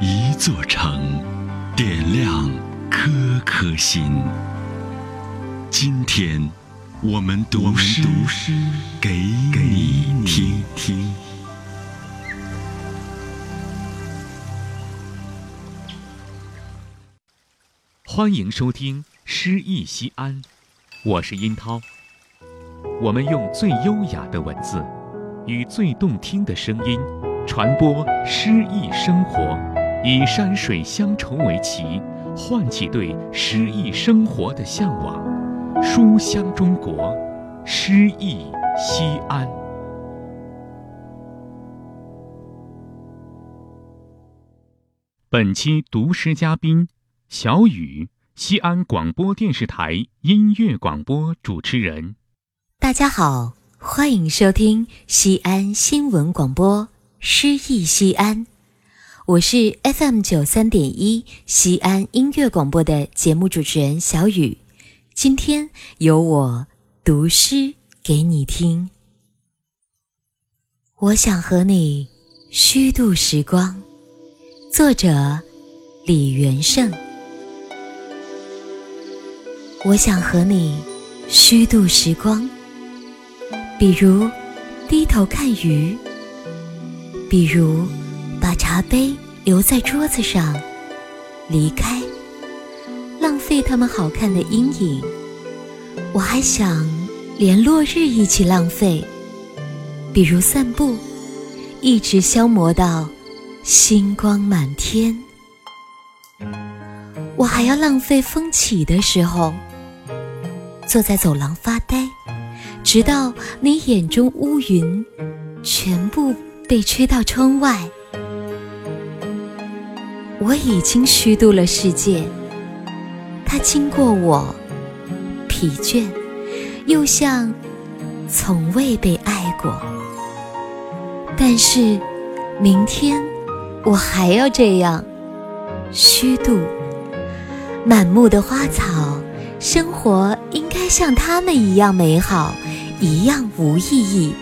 一座城，点亮颗颗心。今天，我们读诗给你听听。欢迎收听《诗意西安》，我是殷涛。我们用最优雅的文字，与最动听的声音，传播诗意生活，以山水乡愁为旗，唤起对诗意生活的向往。书香中国，诗意西安。本期读诗嘉宾。小雨，西安广播电视台音乐广播主持人。大家好，欢迎收听西安新闻广播《诗意西安》，我是 FM 九三点一西安音乐广播的节目主持人小雨。今天由我读诗给你听。我想和你虚度时光。作者李元胜。我想和你虚度时光，比如低头看鱼，比如把茶杯留在桌子上离开，浪费它们好看的阴影。我还想连落日一起浪费，比如散步，一直消磨到星光满天。我还要浪费风起的时候。坐在走廊发呆，直到你眼中乌云全部被吹到窗外。我已经虚度了世界，它经过我，疲倦，又像从未被爱过。但是，明天我还要这样虚度满目的花草。生活应该像他们一样美好，一样无意义。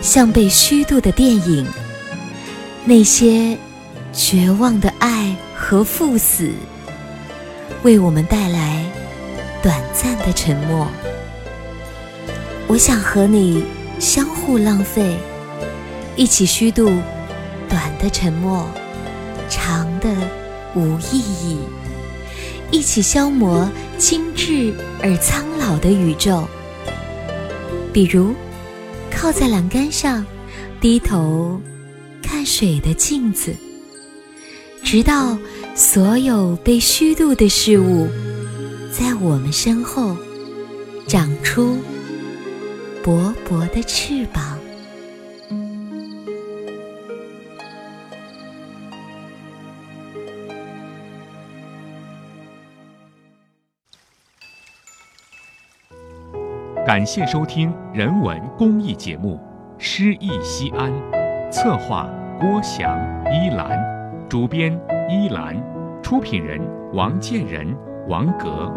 像被虚度的电影，那些绝望的爱和赴死，为我们带来短暂的沉默。我想和你相互浪费，一起虚度短的沉默，长的无意义。一起消磨精致而苍老的宇宙，比如靠在栏杆上，低头看水的镜子，直到所有被虚度的事物，在我们身后长出薄薄的翅膀。感谢收听人文公益节目《诗意西安》，策划郭翔、依兰，主编依兰，出品人王建仁、王格。